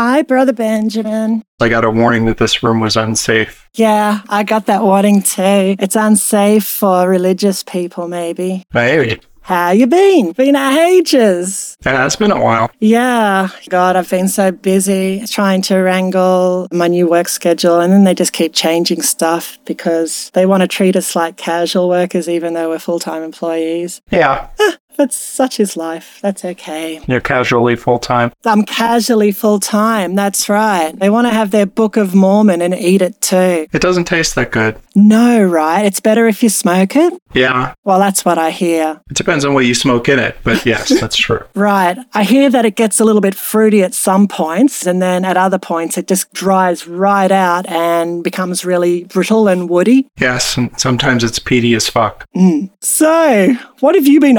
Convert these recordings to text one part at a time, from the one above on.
Hi, Brother Benjamin. I got a warning that this room was unsafe. Yeah, I got that warning too. It's unsafe for religious people, maybe. Hey, How you been? Been ages. yeah, it's been a while. Yeah. God, I've been so busy trying to wrangle my new work schedule and then they just keep changing stuff because they want to treat us like casual workers even though we're full-time employees. Yeah, But such is life. That's okay. you're casually full time. I'm casually full-time. That's right. They want to have their Book of Mormon and eat it too. It doesn't taste that good. No, right? It's better if you smoke it. Yeah, Well, that's what I hear. it depends on what you smoke in it, but yes, that's true. Right. I hear that it gets a little bit fruity at some points, and then at other points, it just dries right out and becomes really brittle and woody. Yes, and sometimes it's peaty as fuck. Mm. So, what have you been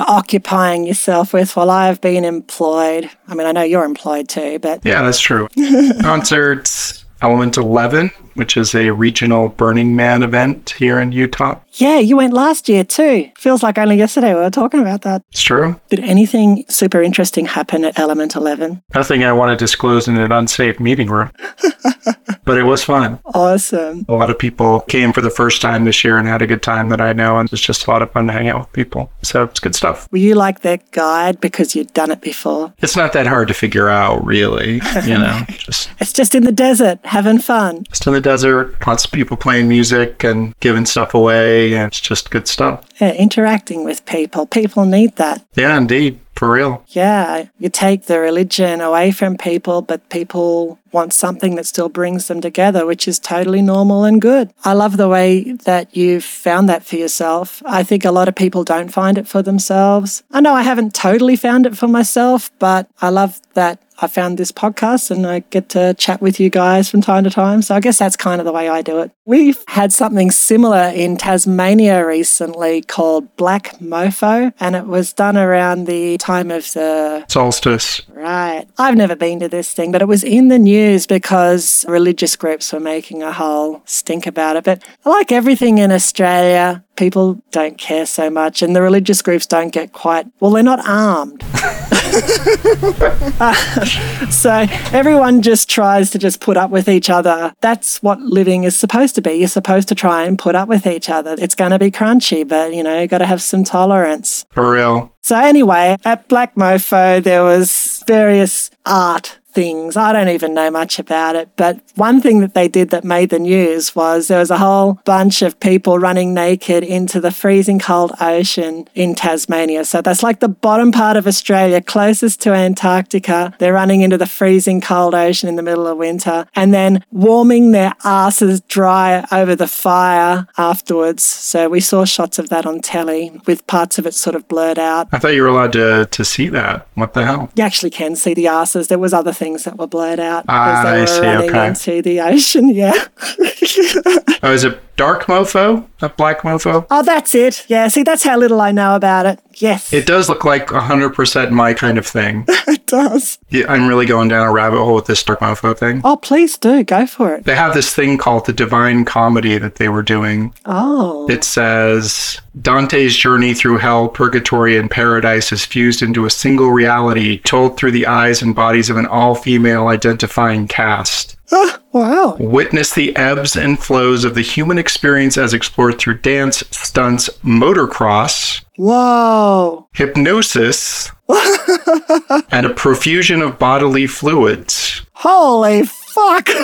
occupying yourself with while I have been employed? I mean, I know you're employed too, but Yeah, that's true. Concerts, Element 11, which is a regional Burning Man event here in Utah. yeah, you went last year too. Feels like only yesterday we were talking about that. It's true. Did anything super interesting happen at Element 11? Nothing I want to disclose in an unsafe meeting room. but it was fun. Awesome. A lot of people came for the first time this year and had a good time that I know, and it's just a lot of fun to hang out with people. So it's good stuff. Were you like their guide because you'd done it before? It's not that hard to figure out, really. You know, just It's just in the desert, having fun. just in the desert, lots of people playing music and giving stuff away, and it's just good stuff. Yeah, interacting with people. People need that. Yeah, indeed, for real. Yeah, you take the religion away from people, but people want something that still brings them together, which is totally normal and good. I love the way that you've found that for yourself. I think a lot of people don't find it for themselves. I know I haven't totally found it for myself, but I love that I found this podcast and I get to chat with you guys from time to time. So I guess that's kind of the way I do it. We've had something similar in Tasmania recently called Black Mofo, and it was done around the time of the Solstice. Right. I've never been to this thing, but it was in the news because religious groups were making a whole stink about it. But like everything in Australia, people don't care so much, and the religious groups don't get quite, well, they're not armed. so everyone just tries to just put up with each other. That's what living is supposed to be. You're supposed to try and put up with each other. It's going to be crunchy, but you know, you got to have some tolerance. For real. So anyway, at Black Mofo, there was various art things. I don't even know much about it, but one thing that they did that made the news was there was a whole bunch of people running naked into the freezing cold ocean in Tasmania. So that's like the bottom part of Australia, closest to Antarctica. They're running into the freezing cold ocean in the middle of winter and then warming their asses dry over the fire afterwards. So we saw shots of that on telly with parts of it sort of blurred out. I thought you were allowed to, to see that. What the hell? You actually can see the asses. There was other things that were blurred out Ah, as they I were see, running okay. into the ocean. Yeah. Oh, is it dark mofo? Not black mofo? oh, that's it. Yeah. See, that's how little I know about it. Yes, It does look like 100% my kind of thing. it does. Yeah, I'm really going down a rabbit hole with this dark mofo thing. Oh, please do go for it. They have this thing called the Divine Comedy that they were doing. Oh, It says Dante's journey through hell, purgatory, and paradise is fused into a single reality told through the eyes and bodies of an all female identifying cast. Wow. Witness the ebbs and flows of the human experience as explored through dance, stunts, motocross, Whoa. hypnosis, and a profusion of bodily fluids. Holy fuck.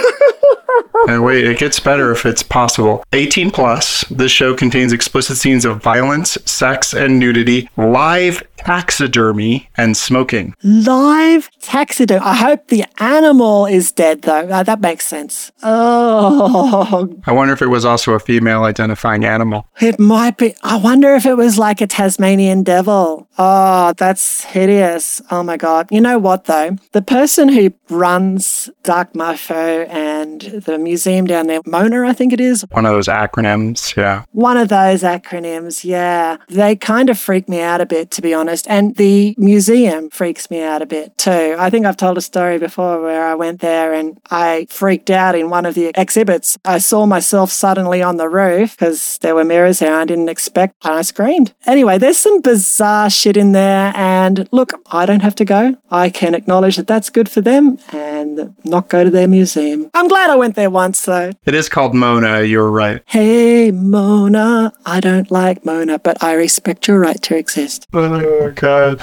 And wait, it gets better if it's possible. 18 plus. This show contains explicit scenes of violence, sex, and nudity, live taxidermy, and smoking. Live taxidermy. I hope the animal is dead, though. Uh, that makes sense. Oh, I wonder if it was also a female identifying animal. it might be. I wonder if it was like a Tasmanian devil. Oh, that's hideous. Oh my God. You know what, though? The person who runs Dark And the museum down there. Mona, I think it is. One of those acronyms. Yeah. One of those acronyms, yeah. They kind of freak me out a bit, to be honest. And the museum freaks me out a bit too. I think I've told a story before where I went there and I freaked out in one of the exhibits. I saw myself suddenly on the roof because there were mirrors there I didn't expect and I screamed. Anyway, there's some bizarre shit in there. And look, I don't have to go. I can acknowledge that that's good for them and not go to their museum. I'm glad I went there once though. It is called Mona. You're right. Hey, Mona. I don't like Mona, but I respect your right to exist. Oh, God.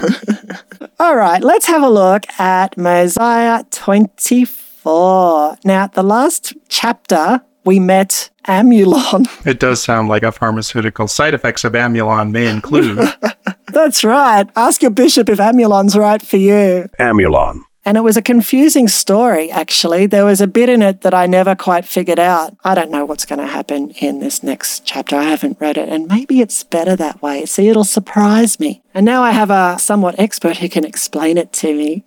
All right, let's have a look at Mosiah 24. Now, the last chapter, we met Amulon. it does sound like a pharmaceutical. Side effects of Amulon may include That's right. Ask your bishop if Amulon's right for you. Amulon. And it was a confusing story, actually. There was a bit in it that I never quite figured out. I don't know what's going to happen in this next chapter. I haven't read it, and maybe it's better that way. See, it'll surprise me. And now I have a somewhat expert who can explain it to me.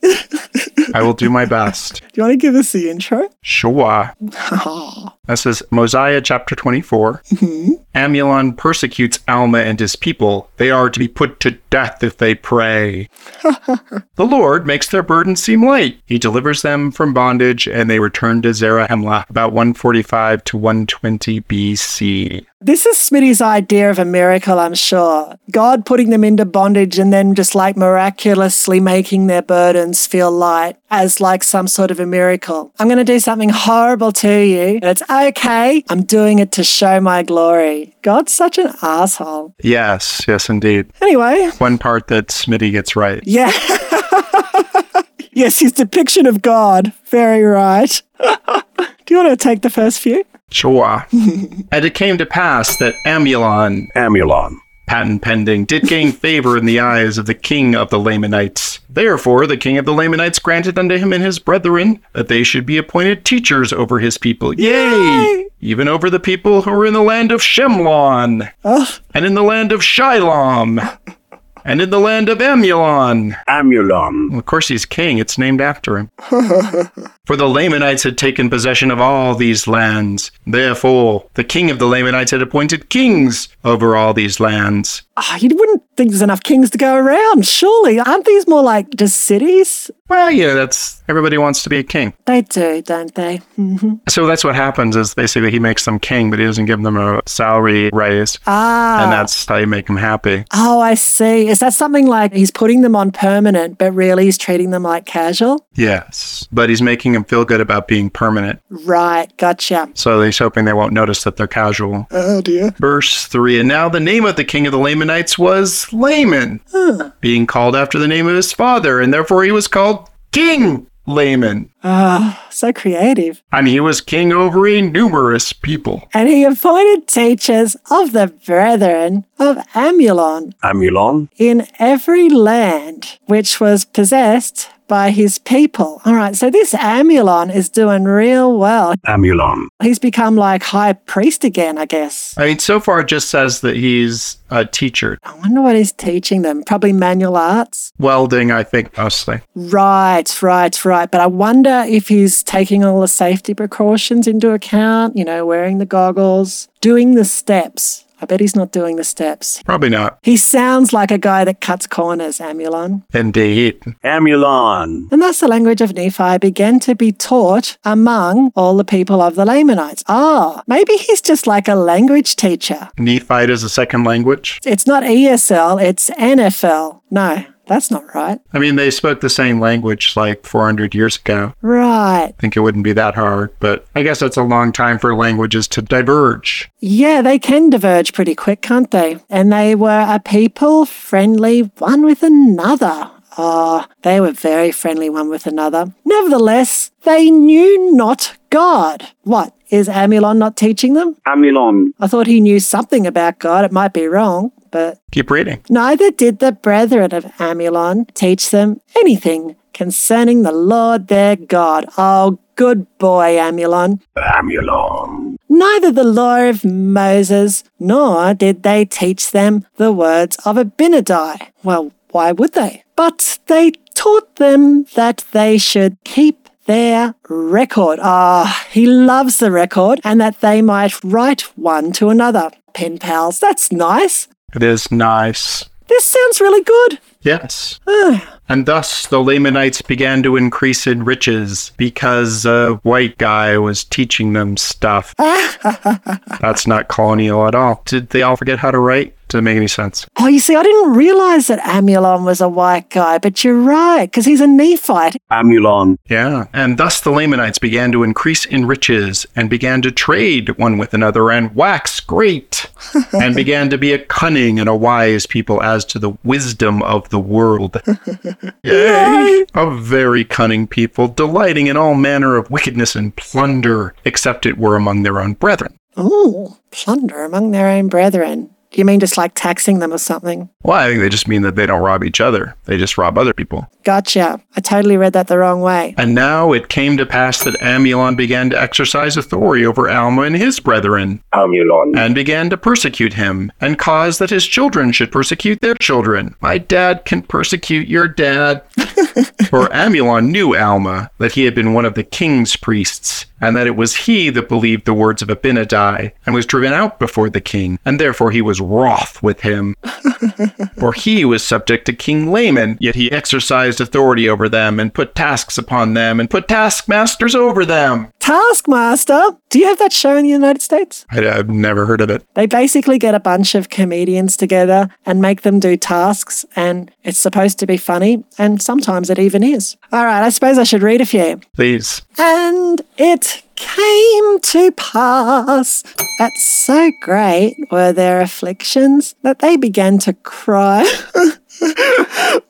I will do my best. Do you want to give us the intro? Sure. This is Mosiah chapter 24. Mm-hmm. Amulon persecutes Alma and his people. They are to be put to death if they pray. the Lord makes their burden seem light. He delivers them from bondage, and they return to Zarahemla about 145 to 120 BC. This is Smitty's idea of a miracle, I'm sure. God putting them into bondage and then just like miraculously making their burdens feel light as like some sort of a miracle. I'm going to do something horrible to you, and it's okay. I'm doing it to show my glory. God's such an asshole. Yes, yes, indeed. Anyway, One part that Smitty gets right. yeah. yes, his depiction of God. Very right. do you want to take the first few? Sure. and it came to pass that Amulon, Amulon. patent pending, did gain favor in the eyes of the king of the Lamanites. Therefore, the king of the Lamanites granted unto him and his brethren that they should be appointed teachers over his people. Yea! Yay! Even over the people who were in the land of Shemlon, Oh, and in the land of Shilom, and in the land of Amulon. Amulon. Well, of course, he's king. It's named after him. For the Lamanites had taken possession of all these lands. Therefore, the king of the Lamanites had appointed kings over all these lands. Ah, you wouldn't think there's enough kings to go around, surely. Aren't these more like just cities? Well, yeah, that's everybody wants to be a king. They do, don't they? hmm So that's what happens is basically he makes them king, but he doesn't give them a salary raise. Ah. And that's how you make them happy. Oh, I see. Is that something like he's putting them on permanent, but really he's treating them like casual? Yes. But he's making them feel good about being permanent. Right, gotcha. So he's hoping they won't notice that they're casual. Oh dear. Verse 3 And now the name of the king of the Lamanites was Laman, being called after the name of his father, and therefore he was called King Laman. Ah, so creative. And he was king over a numerous people. And he appointed teachers of the brethren of Amulon Amulon. in every land which was possessed by his people. All right, so this Amulon is doing real well. Amulon. He's become like high priest again, I guess. I mean, so far it just says that he's a teacher. I wonder what he's teaching them. Probably manual arts. Welding, I think, mostly. Right, right, right. But I wonder if he's taking all the safety precautions into account, you know, wearing the goggles, doing the steps. I bet he's not doing the steps. Probably not. He sounds like a guy that cuts corners, Amulon. Indeed. Amulon. And thus the language of Nephi began to be taught among all the people of the Lamanites. Ah, maybe he's just like a language teacher. Nephite is a second language. It's not ESL, it's NFL. No, that's not right. I mean, they spoke the same language like 400 years ago. Right. I think it wouldn't be that hard, but I guess that's a long time for languages to diverge. Yeah, they can diverge pretty quick, can't they? And they were a people friendly one with another. Ah, they were very friendly one with another. Nevertheless, they knew not God. What? Is Amulon not teaching them? Amulon. I thought he knew something about God. It might be wrong, but Keep reading. neither did the brethren of Amulon teach them anything concerning the Lord their God. Oh, good boy, Amulon. Amulon. Neither the law of Moses, nor did they teach them the words of Abinadi. Well, why would they? But they taught them that they should keep their record. Ah, he loves the record and that they might write one to another. Pen pals, that's nice. It is nice. This sounds really good. Yes. Ah. and thus the Lamanites began to increase in riches because a white guy was teaching them stuff. Ah. That's not colonial at all. Did they all forget how to write? Doesn't make any sense. Oh, you see, I didn't realize that Amulon was a white guy, but you're right, because he's a Nephite. Amulon. Yeah. And thus the Lamanites began to increase in riches and began to trade one with another and wax great and began to be a cunning and a wise people as to the wisdom of the world. Yay! A very cunning people, delighting in all manner of wickedness and plunder, except it were among their own brethren. Ooh, plunder among their own brethren. You mean just like taxing them or something? Well, I think they just mean that they don't rob each other. They just rob other people. Gotcha. I totally read that the wrong way. And now it came to pass that Amulon began to exercise authority over Alma and his brethren, Amulon. and began to persecute him, and cause that his children should persecute their children. My dad can persecute your dad. For Amulon knew Alma, that he had been one of the king's priests, and that it was he that believed the words of Abinadi, and was driven out before the king, and therefore he was wroth with him. For he was subject to King Laman, yet he exercised authority over them, and put tasks upon them, and put taskmasters over them. Taskmaster! Do you have that show in the United States? I, have never heard of it. They basically get a bunch of comedians together and make them do tasks, and it's supposed to be funny, and sometimes it even is. All right, I suppose I should read a few. Please. And it came to pass that so great were their afflictions that they began to cry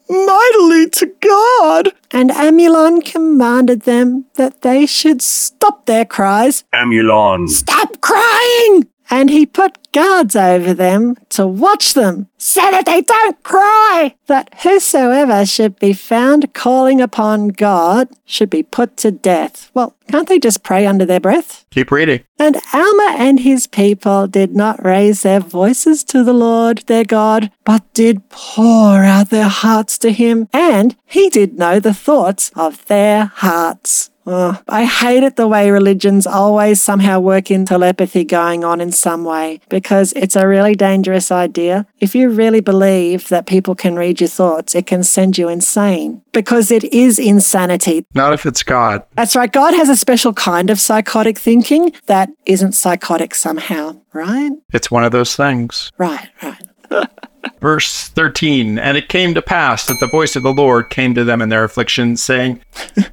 mightily to God. And Amulon commanded them that they should stop their cries. Amulon. Stop crying! And he put guards over them to watch them, so that they don't cry. That whosoever should be found calling upon God should be put to death. Well, can't they just pray under their breath? Keep reading. And Alma and his people did not raise their voices to the Lord their God, but did pour out their hearts to him, and he did know the thoughts of their hearts. Oh, I hate it the way religions always somehow work in telepathy going on in some way because it's a really dangerous idea. If you really believe that people can read your thoughts, it can send you insane because it is insanity. Not if it's God. That's right. God has a special kind of psychotic thinking that isn't psychotic somehow, right? It's one of those things. Right, right. Verse 13 And it came to pass that the voice of the Lord came to them in their affliction, saying,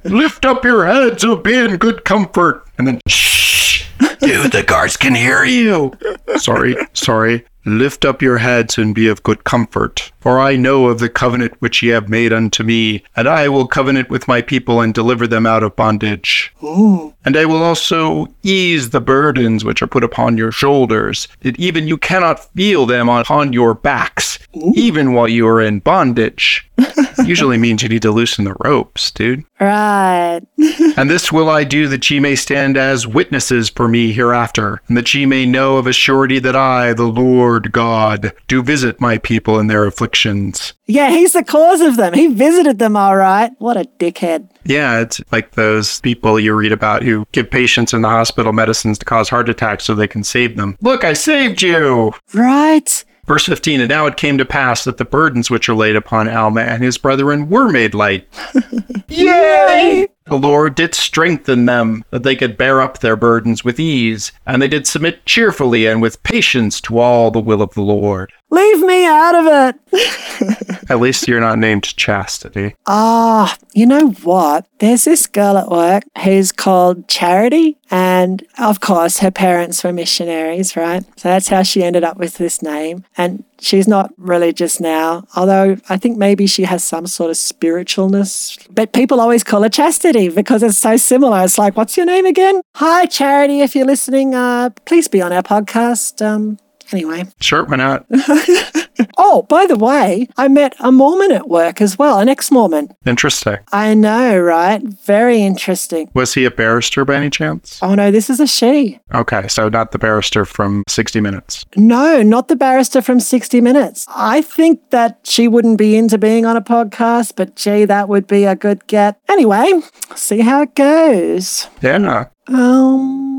Lift up your heads, and be in good comfort. And then, shh, dude, the guards can hear you. Sorry, sorry. Lift up your heads and be of good comfort. For I know of the covenant which ye have made unto me, and I will covenant with my people and deliver them out of bondage. And I will also ease the burdens which are put upon your shoulders, that even you cannot feel them upon your backs, even while you are in bondage. Usually means you need to loosen the ropes, dude. Right. And this will I do that ye may stand as witnesses for me hereafter, and that ye may know of a surety that I, the Lord God, do visit my people in their afflictions. Yeah, he's the cause of them. He visited them all right. What a dickhead. Yeah, it's like those people you read about who give patients in the hospital medicines to cause heart attacks so they can save them. Look, I saved you! Right. Verse 15 And now it came to pass that the burdens which are laid upon Alma and his brethren were made light. Yay! The Lord did strengthen them, that they could bear up their burdens with ease, and they did submit cheerfully and with patience to all the will of the Lord. Leave me out of it. At least you're not named Chastity. Ah, you know what? There's this girl at work who's called Charity, and of course, her parents were missionaries, right? So that's how she ended up with this name. And she's not religious now, although I think maybe she has some sort of spiritualness. But people always call her Chastity because it's so similar. It's like, what's your name again? Hi, Charity, if you're listening, uh, please be on our podcast. Um, Anyway. Sure, why not? Oh, by the way, I met a Mormon at work as well, an ex Mormon. Interesting. I know, right? Very interesting. Was he a barrister by any chance? Oh no, this is a she. Okay, so not the barrister from 60 Minutes. No, not the barrister from 60 Minutes. I think that she wouldn't be into being on a podcast, but gee, that would be a good get. Anyway, see how it goes. Yeah, Um.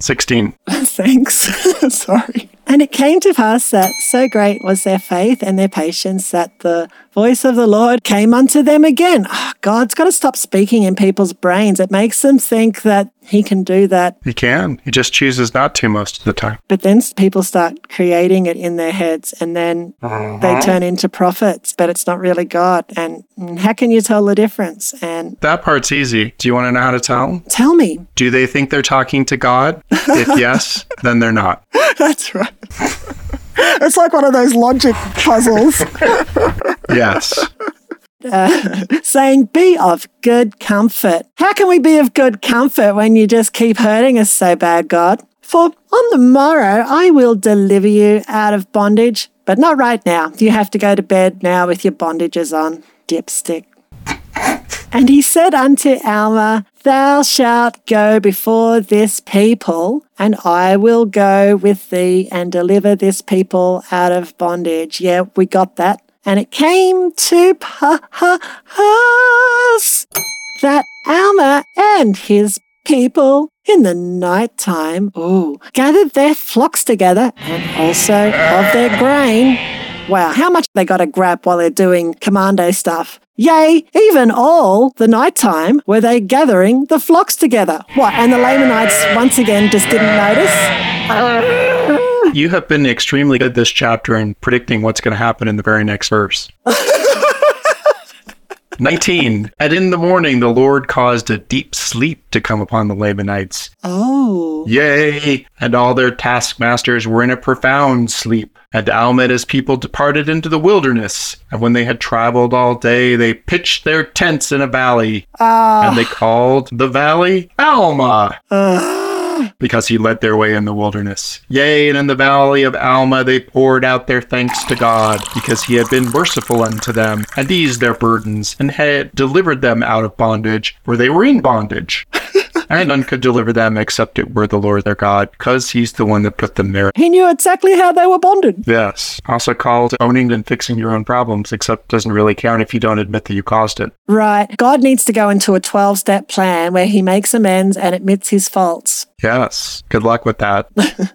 16. Thanks. Sorry. And it came to pass that so great was their faith and their patience that the voice of the Lord came unto them again. Ah, God's got to stop speaking in people's brains. It makes them think that He can do that. He can. He just chooses not to most of the time. But then people start creating it in their heads and then they turn into prophets, but it's not really God. And how can you tell the difference? And That part's easy. Do you want to know how to tell? tell me. Do they think they're talking to God? If yes, then they're not. That's right. it's like one of those logic puzzles. Yes. Uh, saying, Be of good comfort. How can we be of good comfort when you just keep hurting us so bad, God? For on the morrow I will deliver you out of bondage, but not right now. You have to go to bed now with your bondages on, dipstick. And he said unto Alma, Thou shalt go before this people, and I will go with thee and deliver this people out of bondage. Yeah, we got that. And it came to pass that Alma and his people in the night time ooh, gathered their flocks together and also of their grain. Wow, how much they got to grab while they're doing commando stuff. Yea, even all the nighttime were they gathering the flocks together. What, and the Lamanites once again just didn't notice? You have been extremely good this chapter in predicting what's going to happen in the very next verse. 19. And in the morning the Lord caused a deep sleep to come upon the Lamanites. Oh. Yea, and all their taskmasters were in a profound sleep. And Alma and his people departed into the wilderness. And when they had traveled all day, they pitched their tents in a valley. Ah. And they called the valley Alma. Because he led their way in the wilderness. Yea, and in the valley of Alma they poured out their thanks to God, because he had been merciful unto them, and eased their burdens, and had delivered them out of bondage, for they were in bondage. And none could deliver them except it were the Lord their God, because he's the one that put them there. He knew exactly how they were bonded. Yes. Also called owning and fixing your own problems, except doesn't really count if you don't admit that you caused it. Right. God needs to go into a 12 step plan where he makes amends and admits his faults. Yes. Good luck with that.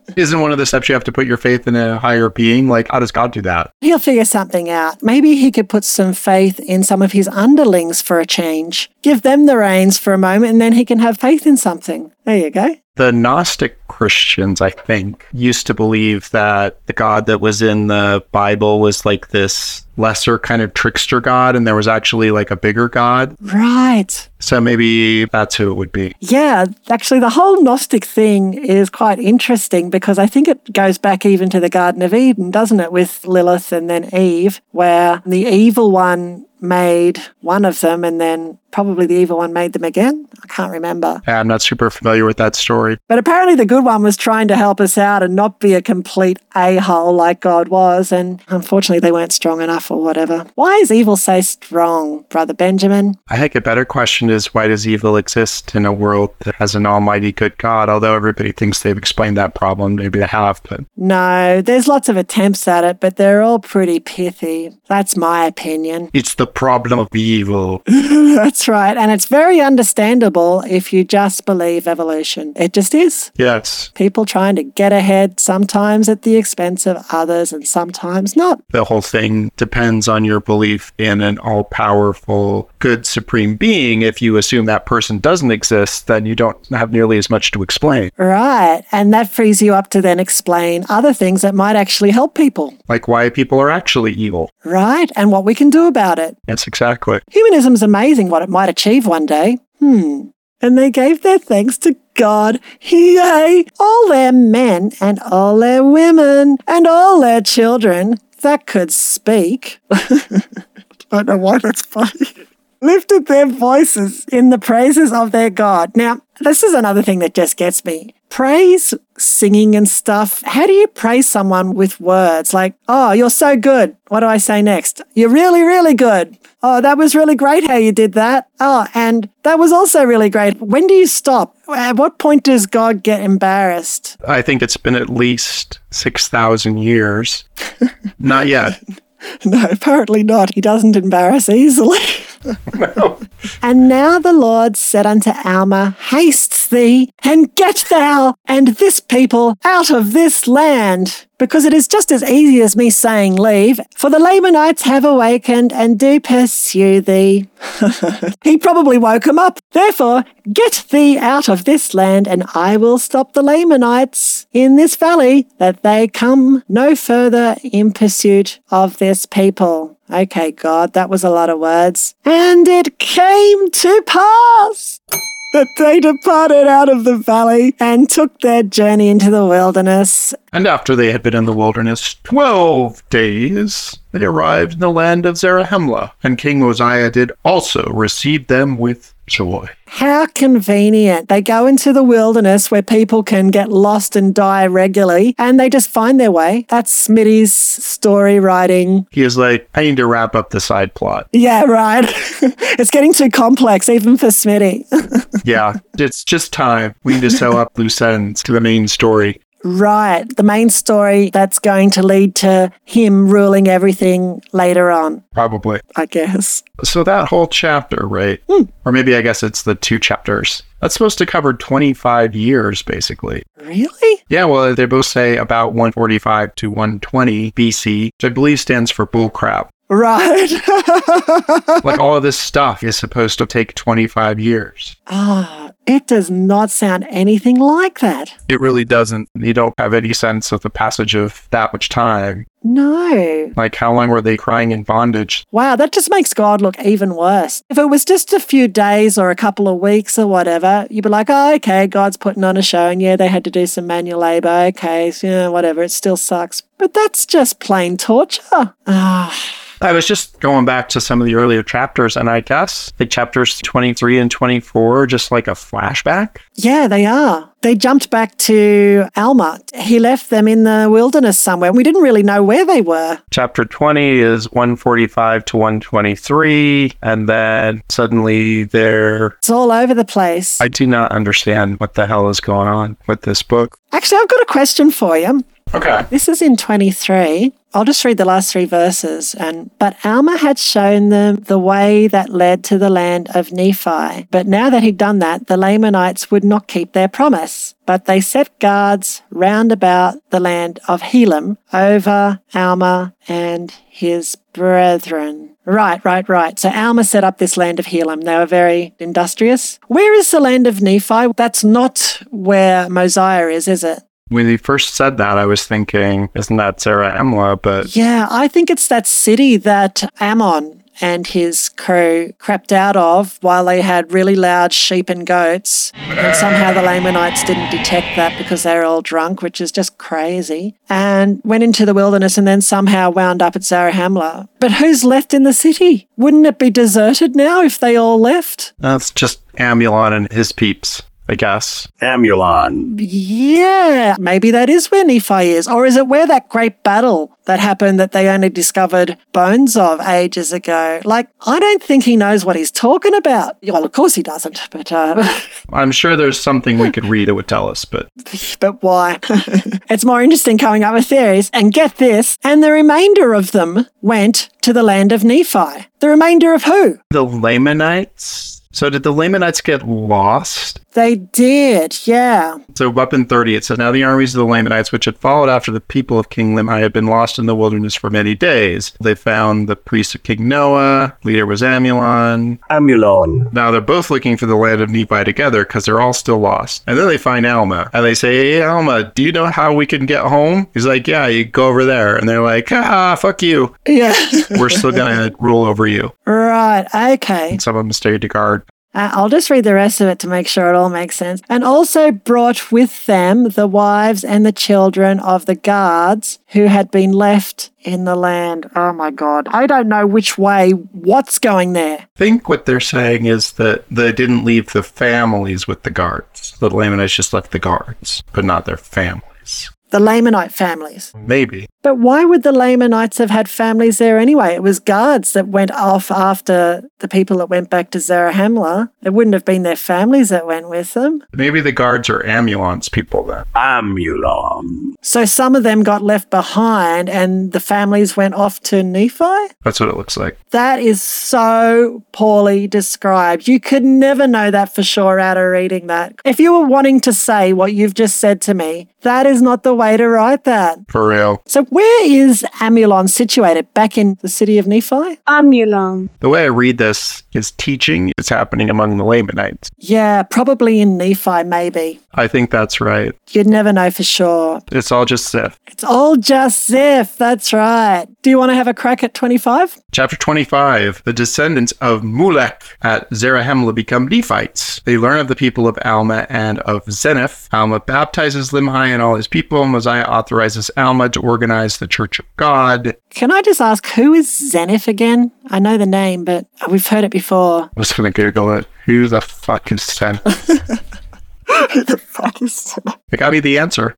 Isn't one of the steps you have to put your faith in a higher being? Like, how does God do that? He'll figure something out. Maybe he could put some faith in some of his underlings for a change. Give them the reins for a moment and then he can have faith in something. There you go. The Gnostic Christians, I think, used to believe that the God that was in the Bible was like this lesser kind of trickster God, and there was actually like a bigger God. Right. So maybe that's who it would be. Yeah, actually, the whole Gnostic thing is quite interesting because I think it goes back even to the Garden of Eden, doesn't it, with Lilith and then Eve, where the evil one made one of them and then probably the evil one made them again. I can't remember. I'm not super familiar with that story. But apparently, the good one was trying to help us out and not be a complete a hole like God was. And unfortunately, they weren't strong enough or whatever. Why is evil so strong, Brother Benjamin? I think a better question is why does evil exist in a world that has an almighty good God? Although everybody thinks they've explained that problem, maybe they have, but No, there's lots of attempts at it, but they're all pretty pithy. That's my opinion. it's the problem of evil. That's right. And it's very understandable if you just believe evolution. It just is. Yes. People trying to get ahead, sometimes at the expense of others, and sometimes not. The whole thing depends on your belief in an all powerful, good supreme being. If you assume that person doesn't exist, then you don't have nearly as much to explain. Right. And that frees you up to then explain other things that might actually help people. Like why people are actually evil. Right. And what we can do about it. Yes, exactly. Humanism's amazing what it might achieve one day. Hmm. And they gave their thanks to God, yea, all their men and all their women and all their children that could speak. I don't know why that's funny. Lifted their voices in the praises of their God. Now, this is another thing that just gets me. Praise, singing and stuff. How do you praise someone with words? Like, oh, you're so good. What do I say next? You're really, really good. Oh, that was really great how you did that. Oh, and that was also really great. When do you stop? At what point does God get embarrassed? I think it's been at least 6,000 years. Not yet. No, apparently not. He doesn't embarrass easily. no. And now the Lord said unto Alma, Haste thee, and get thou and this people out of this land because it is just as easy as me saying leave, for the Lamanites have awakened and do pursue thee. he probably woke him up. Therefore, get thee out of this land, and I will stop the Lamanites in this valley, that they come no further in pursuit of this people. Okay, God, that was a lot of words. And it came to pass that they departed out of the valley and took their journey into the wilderness. And after they had been in the wilderness twelve days, they arrived in the land of Zarahemla, and King Mosiah did also receive them with joy. How convenient. They go into the wilderness where people can get lost and die regularly, and they just find their way. That's Smitty's story writing. He is like, I need to wrap up the side plot. Yeah, right. it's getting too complex, even for Smitty. yeah, it's just time. We need to sew up loose ends to the main story. Right. The main story that's going to lead to him ruling everything later on. Probably. I guess. So that whole chapter, right? Hmm. Or maybe I guess it's the two chapters. That's supposed to cover 25 years, basically. Really? Yeah, well, they both say about 145 to 120 BC, which I believe stands for bullcrap. Right. like all of this stuff is supposed to take 25 years. Ah, it does not sound anything like that. It really doesn't. You don't have any sense of the passage of that much time. No. Like, how long were they crying in bondage? Wow, that just makes God look even worse. If it was just a few days or a couple of weeks or whatever, you'd be like, oh, okay, God's putting on a show, and yeah, they had to do some manual labor. Okay, so, yeah, whatever, it still sucks. But that's just plain torture. Ah. I was just going back to some of the earlier chapters, and I guess the chapters 23 and 24 are just like a flashback. Yeah, they are. They jumped back to Alma. He left them in the wilderness somewhere. And we didn't really know where they were. Chapter 20 is 145 to 123, and then suddenly they're. It's all over the place. I do not understand what the hell is going on with this book. Actually, I've got a question for you. Okay. This is in 23. I'll just read the last three verses. And but Alma had shown them the way that led to the land of Nephi. But now that he'd done that, the Lamanites would not keep their promise. But they set guards round about the land of Helam over Alma and his brethren. Right, right, right. So Alma set up this land of Helam. They were very industrious. Where is the land of Nephi? That's not where Mosiah is, is it? When he first said that, I was thinking, isn't that Zarahemla? But yeah, I think it's that city that Ammon and his crew crept out of while they had really loud sheep and goats. And somehow the Lamanites didn't detect that because they were all drunk, which is just crazy. And went into the wilderness and then somehow wound up at Zarahemla. But who's left in the city? Wouldn't it be deserted now if they all left? That's just Amulon and his peeps. I guess. Amulon. Yeah, maybe that is where Nephi is. Or is it where that great battle that happened that they only discovered bones of ages ago? Like, I don't think he knows what he's talking about. Well, of course he doesn't, but. Uh, I'm sure there's something we could read that would tell us, but. but why? it's more interesting coming up with theories. And get this, and the remainder of them went to the land of Nephi. The remainder of who? The Lamanites? So did the Lamanites get lost? They did, yeah. So up in 30, it says, Now the armies of the Lamanites, which had followed after the people of King Limhi, had been lost in the wilderness for many days. They found the priest of King Noah. Leader was Amulon. Amulon. Now they're both looking for the land of Nephi together because they're all still lost. And then they find Alma. And they say, Hey, Alma, do you know how we can get home? He's like, Yeah, you go over there. And they're like, Ah, fuck you. Yeah. We're still going to rule over you. Right, okay. And some of them stayed to guard. Uh, I'll just read the rest of it to make sure it all makes sense. And also brought with them the wives and the children of the guards who had been left in the land. Oh my God. I don't know which way, what's going there. I think what they're saying is that they didn't leave the families with the guards. The Lamanites just left the guards, but not their families. The Lamanite families. Maybe. But why would the Lamanites have had families there anyway? It was guards that went off after the people that went back to Zarahemla. It wouldn't have been their families that went with them. Maybe the guards are Amulon's people then. Amulon. So some of them got left behind and the families went off to Nephi? That's what it looks like. That is so poorly described. You could never know that for sure out of reading that. If you were wanting to say what you've just said to me, that is not the way to write that. For real. So where is Amulon situated? Back in the city of Nephi? Amulon. The way I read this is teaching is happening among the Lamanites. Yeah, probably in Nephi, maybe. I think that's right. You'd never know for sure. It's all just Ziff. It's all just Ziff. That's right. Do you want to have a crack at 25? Chapter 25 The descendants of Mulek at Zarahemla become Nephites. They learn of the people of Alma and of Zeniff. Alma baptizes Limhi and all his people. Mosiah authorizes Alma to organize the Church of God. Can I just ask, who is Zeniff again? I know the name, but we've heard it before. I was going to Google it. Who the fuck is Zeniff? the fuck is I got me the answer.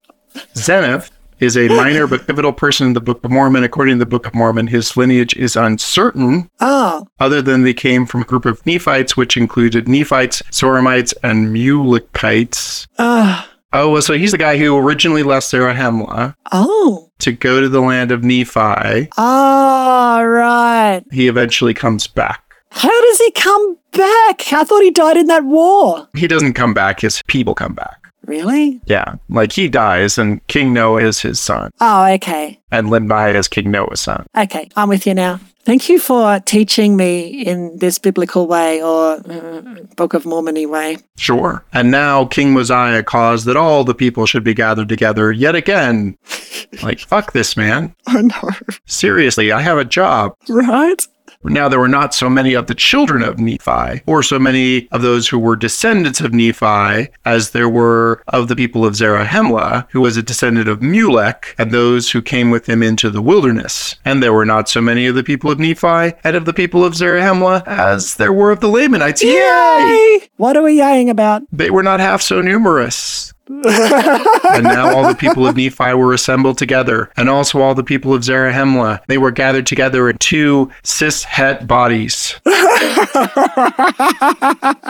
Zeniff is a minor but pivotal person in the Book of Mormon. According to the Book of Mormon, his lineage is uncertain, Oh, other than they came from a group of Nephites, which included Nephites, Zoramites, and Mulekites. uh, Oh, well, so he's the guy who originally left Zarahemla oh, to go to the land of Nephi. oh, right. He eventually comes back. How does he come back? I thought he died in that war. He doesn't come back, his people come back. Really? Yeah, like he dies, and King Noah is his son, Oh, okay. and Limhi is King Noah's son. Okay, I'm with you now. Thank you for teaching me in this biblical way or uh, Book of Mormony way. Sure. And now King Mosiah caused that all the people should be gathered together yet again. like, fuck this, man. Oh, no. Seriously, I have a job. Right? Now, there were not so many of the children of Nephi, or so many of those who were descendants of Nephi, as there were of the people of Zarahemla, who was a descendant of Mulek, and those who came with him into the wilderness. And there were not so many of the people of Nephi and of the people of Zarahemla as there were of the Lamanites. Yay! Yay! What are we yaying about? They were not half so numerous. and now all the people of Nephi were assembled together, and also all the people of Zarahemla. They were gathered together in two cis het bodies.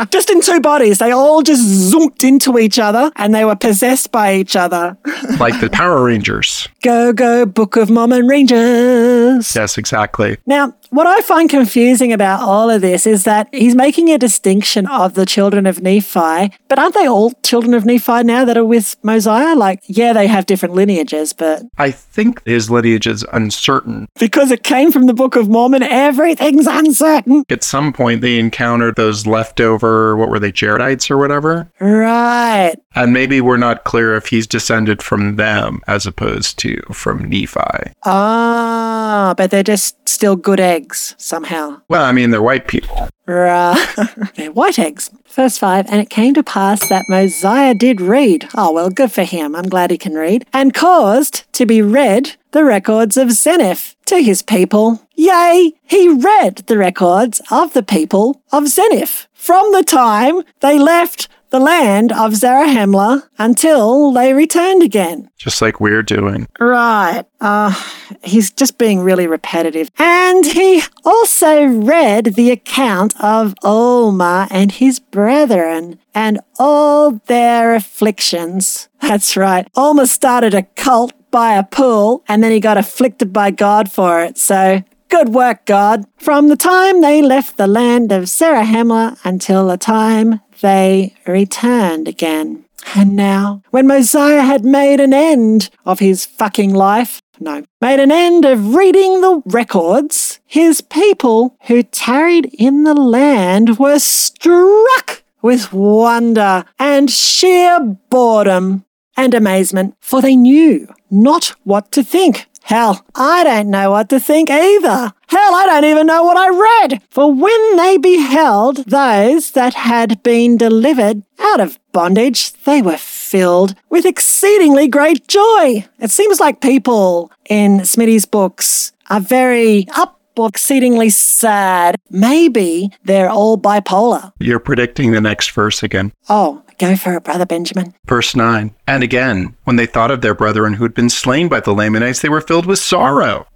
Just in two bodies. They all just zonked into each other and they were possessed by each other. like the Power Rangers. Go, go, Book of Mormon Rangers. Yes, exactly. Now, what I find confusing about all of this is that he's making a distinction of the children of Nephi, but aren't they all children of Nephi now that are with Mosiah? Like, yeah, they have different lineages, but I think his lineage is uncertain. because it came from the Book of Mormon, everything's uncertain. At some point, they encountered those leftover, what were they, Jaredites or whatever? Right. And maybe we're not clear if he's descended from them as opposed to from Nephi. Ah, but they're just still good eggs somehow. Well, I mean, they're white people. Right. They're white eggs. First 5 And it came to pass that Mosiah did read. Oh, well, good for him. I'm glad he can read. And caused to be read the records of Zeniff to his people. Yea, he read the records of the people of Zeniff from the time they left the land of Zarahemla until they returned again. Just like we're doing. Right. Uh, he's just being really repetitive. And he also read the account of Alma and his brethren and all their afflictions. That's right. Alma started a cult by a pool and then he got afflicted by God for it. So Good work, God. From the time they left the land of Zarahemla until the time they returned again. And now, when Mosiah had made an end of his fucking life, no, made an end of reading the records, his people who tarried in the land were struck with wonder and sheer boredom and amazement, for they knew not what to think. Hell, I don't know what to think either. Hell, I don't even know what I read. For when they beheld those that had been delivered out of bondage, they were filled with exceedingly great joy. It seems like people in Smitty's books are very up or exceedingly sad. Maybe they're all bipolar. You're predicting the next verse again. Oh, go for it, Brother Benjamin. Verse 9. And again, when they thought of their brethren who had been slain by the Lamanites, they were filled with sorrow,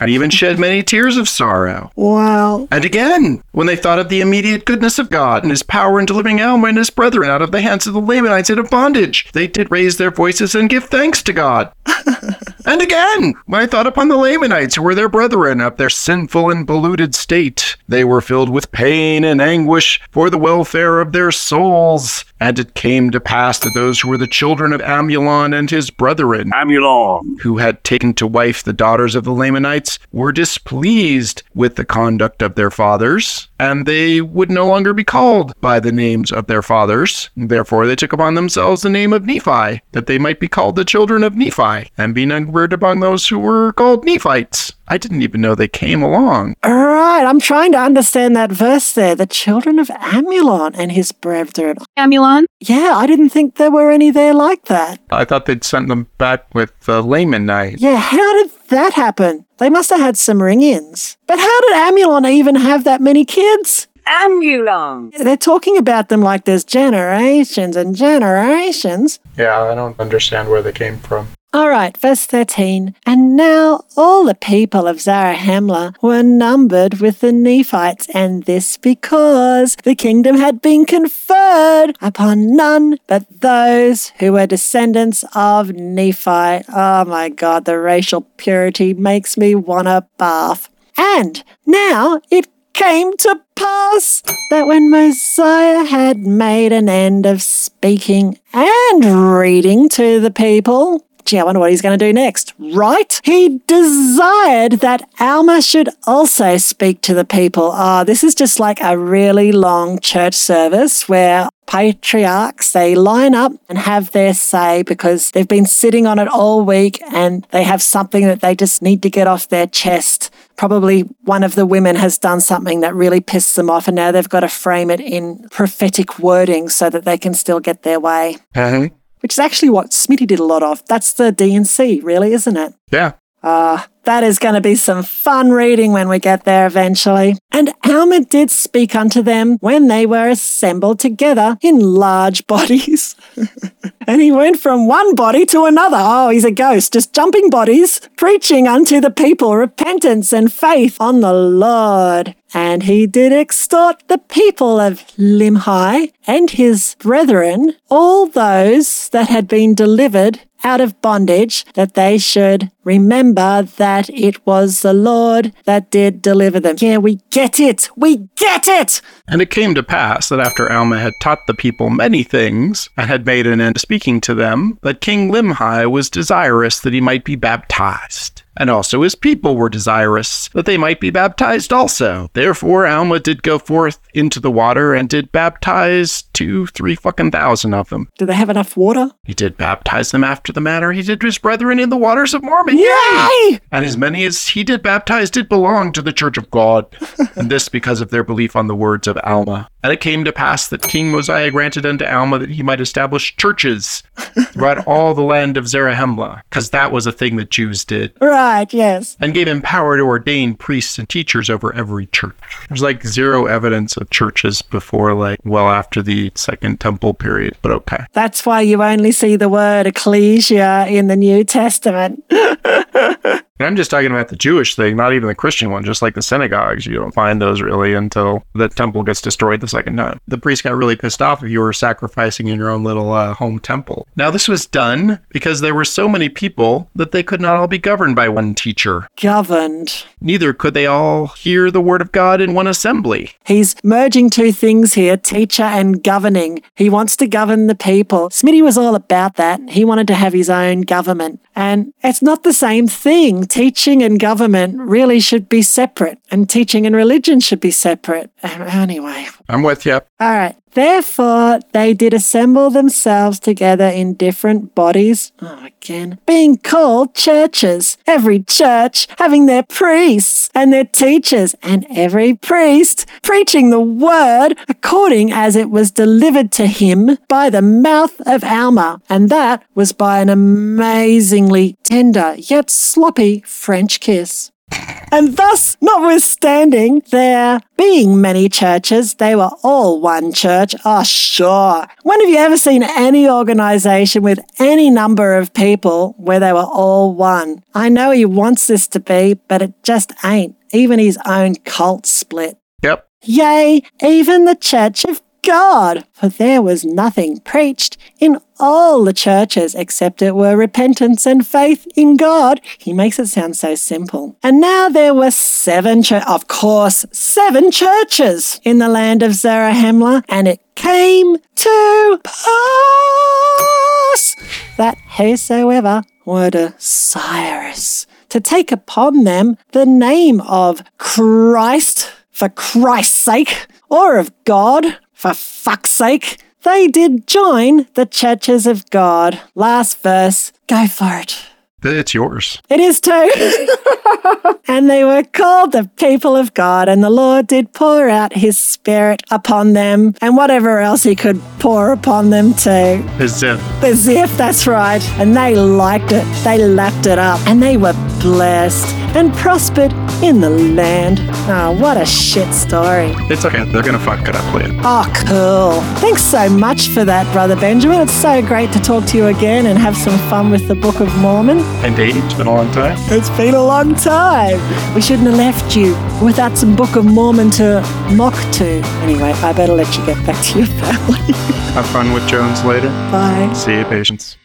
and even shed many tears of sorrow. Wow. And again, when they thought of the immediate goodness of God and his power in delivering Alma and his brethren out of the hands of the Lamanites of bondage, they did raise their voices and give thanks to God. and again, when I thought upon the Lamanites who were their brethren of their sinful and polluted state, they were filled with pain and anguish for the welfare of their souls. And it came to pass that those who were the children of Amulon and his brethren, Amulon, who had taken to wife the daughters of the Lamanites, were displeased with the conduct of their fathers, and they would no longer be called by the names of their fathers. Therefore, they took upon themselves the name of Nephi, that they might be called the children of Nephi, and be numbered among those who were called Nephites. I didn't even know they came along. All right, I'm trying to understand that verse there. The children of Amulon and his brethren. Amulon? Yeah, I didn't think there were any there like that. I thought they'd sent them back with uh, the Lamanite. Yeah, how did that happen? They must have had some ring ins. But how did Amulon even have that many kids? Amulon. They're talking about them like there's generations and generations. Yeah, I don't understand where they came from. All right, verse 13. And now all the people of Zarahemla were numbered with the Nephites, and this because the kingdom had been conferred upon none but those who were descendants of Nephi. Oh my God, the racial purity makes me want to bath. And now it came to pass that when Mosiah had made an end of speaking and reading to the people, Gee, I wonder what he's going to do next. Right? He desired that Alma should also speak to the people. Ah, oh, this is just like a really long church service where patriarchs they line up and have their say because they've been sitting on it all week and they have something that they just need to get off their chest probably one of the women has done something that really pissed them off and now they've got to frame it in prophetic wording so that they can still get their way Uh-huh. Which is actually what Smitty did a lot of. That's the D&C, really, isn't it? Yeah. Ah, that is going to be some fun reading when we get there eventually. And Alma did speak unto them when they were assembled together in large bodies. and he went from one body to another. Oh, he's a ghost, just jumping bodies, preaching unto the people repentance and faith on the Lord. And he did extort the people of Limhi and his brethren, all those that had been delivered out of bondage, that they should remember that it was the Lord that did deliver them. Yeah, we get it. We get it. And it came to pass that after Alma had taught the people many things, and had made an end of speaking to them, that King Limhi was desirous that he might be baptized. And also his people were desirous that they might be baptized also. Therefore Alma did go forth into the water and did baptize two, three fucking thousand of them. Do they have enough water? He did baptize them after the manner he did his brethren in the waters of Mormon. Yay! And as many as he did baptize did belong to the church of God, and this because of their belief on the words of Alma. And it came to pass that King Mosiah granted unto Alma that he might establish churches throughout all the land of Zarahemla, because that was a thing that Jews did, Right, yes. and gave him power to ordain priests and teachers over every church. There's like zero evidence of churches before, like, well after the Second Temple period, but okay. That's why you only see the word ecclesia in the New Testament. And I'm just talking about the Jewish thing, not even the Christian one, just like the synagogues. You don't find those really until the temple gets destroyed the second time. The priest got really pissed off if you were sacrificing in your own little uh, home temple. Now, this was done because there were so many people that they could not all be governed by one teacher. Governed. Neither could they all hear the word of God in one assembly. He's merging two things here teacher and governing. He wants to govern the people. Smitty was all about that. He wanted to have his own government. And it's not the same thing. Teaching and government really should be separate, and teaching and religion should be separate. Anyway. I'm with you. All right. Therefore, they did assemble themselves together in different bodies. Oh, again. Being called churches. Every church having their priests and their teachers, and every priest preaching the word according as it was delivered to him by the mouth of Alma. And that was by an amazingly tender yet sloppy French kiss. And thus, notwithstanding there being many churches, they were all one church. Oh, sure. When have you ever seen any organization with any number of people where they were all one? I know he wants this to be, but it just ain't. Even his own cult split. Yep. Yea, even the church of God, for there was nothing preached in all the churches except it were repentance and faith in God. He makes it sound so simple. And now there were seven, ch- of course, seven churches in the land of Zarahemla, and it came to pass that whosoever were Cyrus to take upon them the name of Christ for Christ's sake, or of God for fuck's sake, they did join the churches of God. Last verse. Go for it. It's yours. It is too. and they were called the people of God, and the Lord did pour out his spirit upon them and whatever else he could pour upon them too. The zip. The zip, that's right. And they liked it. They lapped it up. And they were blessed and prospered in the land. Oh, what a shit story. It's okay. They're going to fuck it up later. Oh, cool. Thanks so much for that, Brother Benjamin. It's so great to talk to you again and have some fun with the Book of Mormon. Indeed, it's been a long time. It's been a long time. We shouldn't have left you without some Book of Mormon to mock to. Anyway, I better let you get back to your family. Have fun with Jones later. Bye. See you, patience.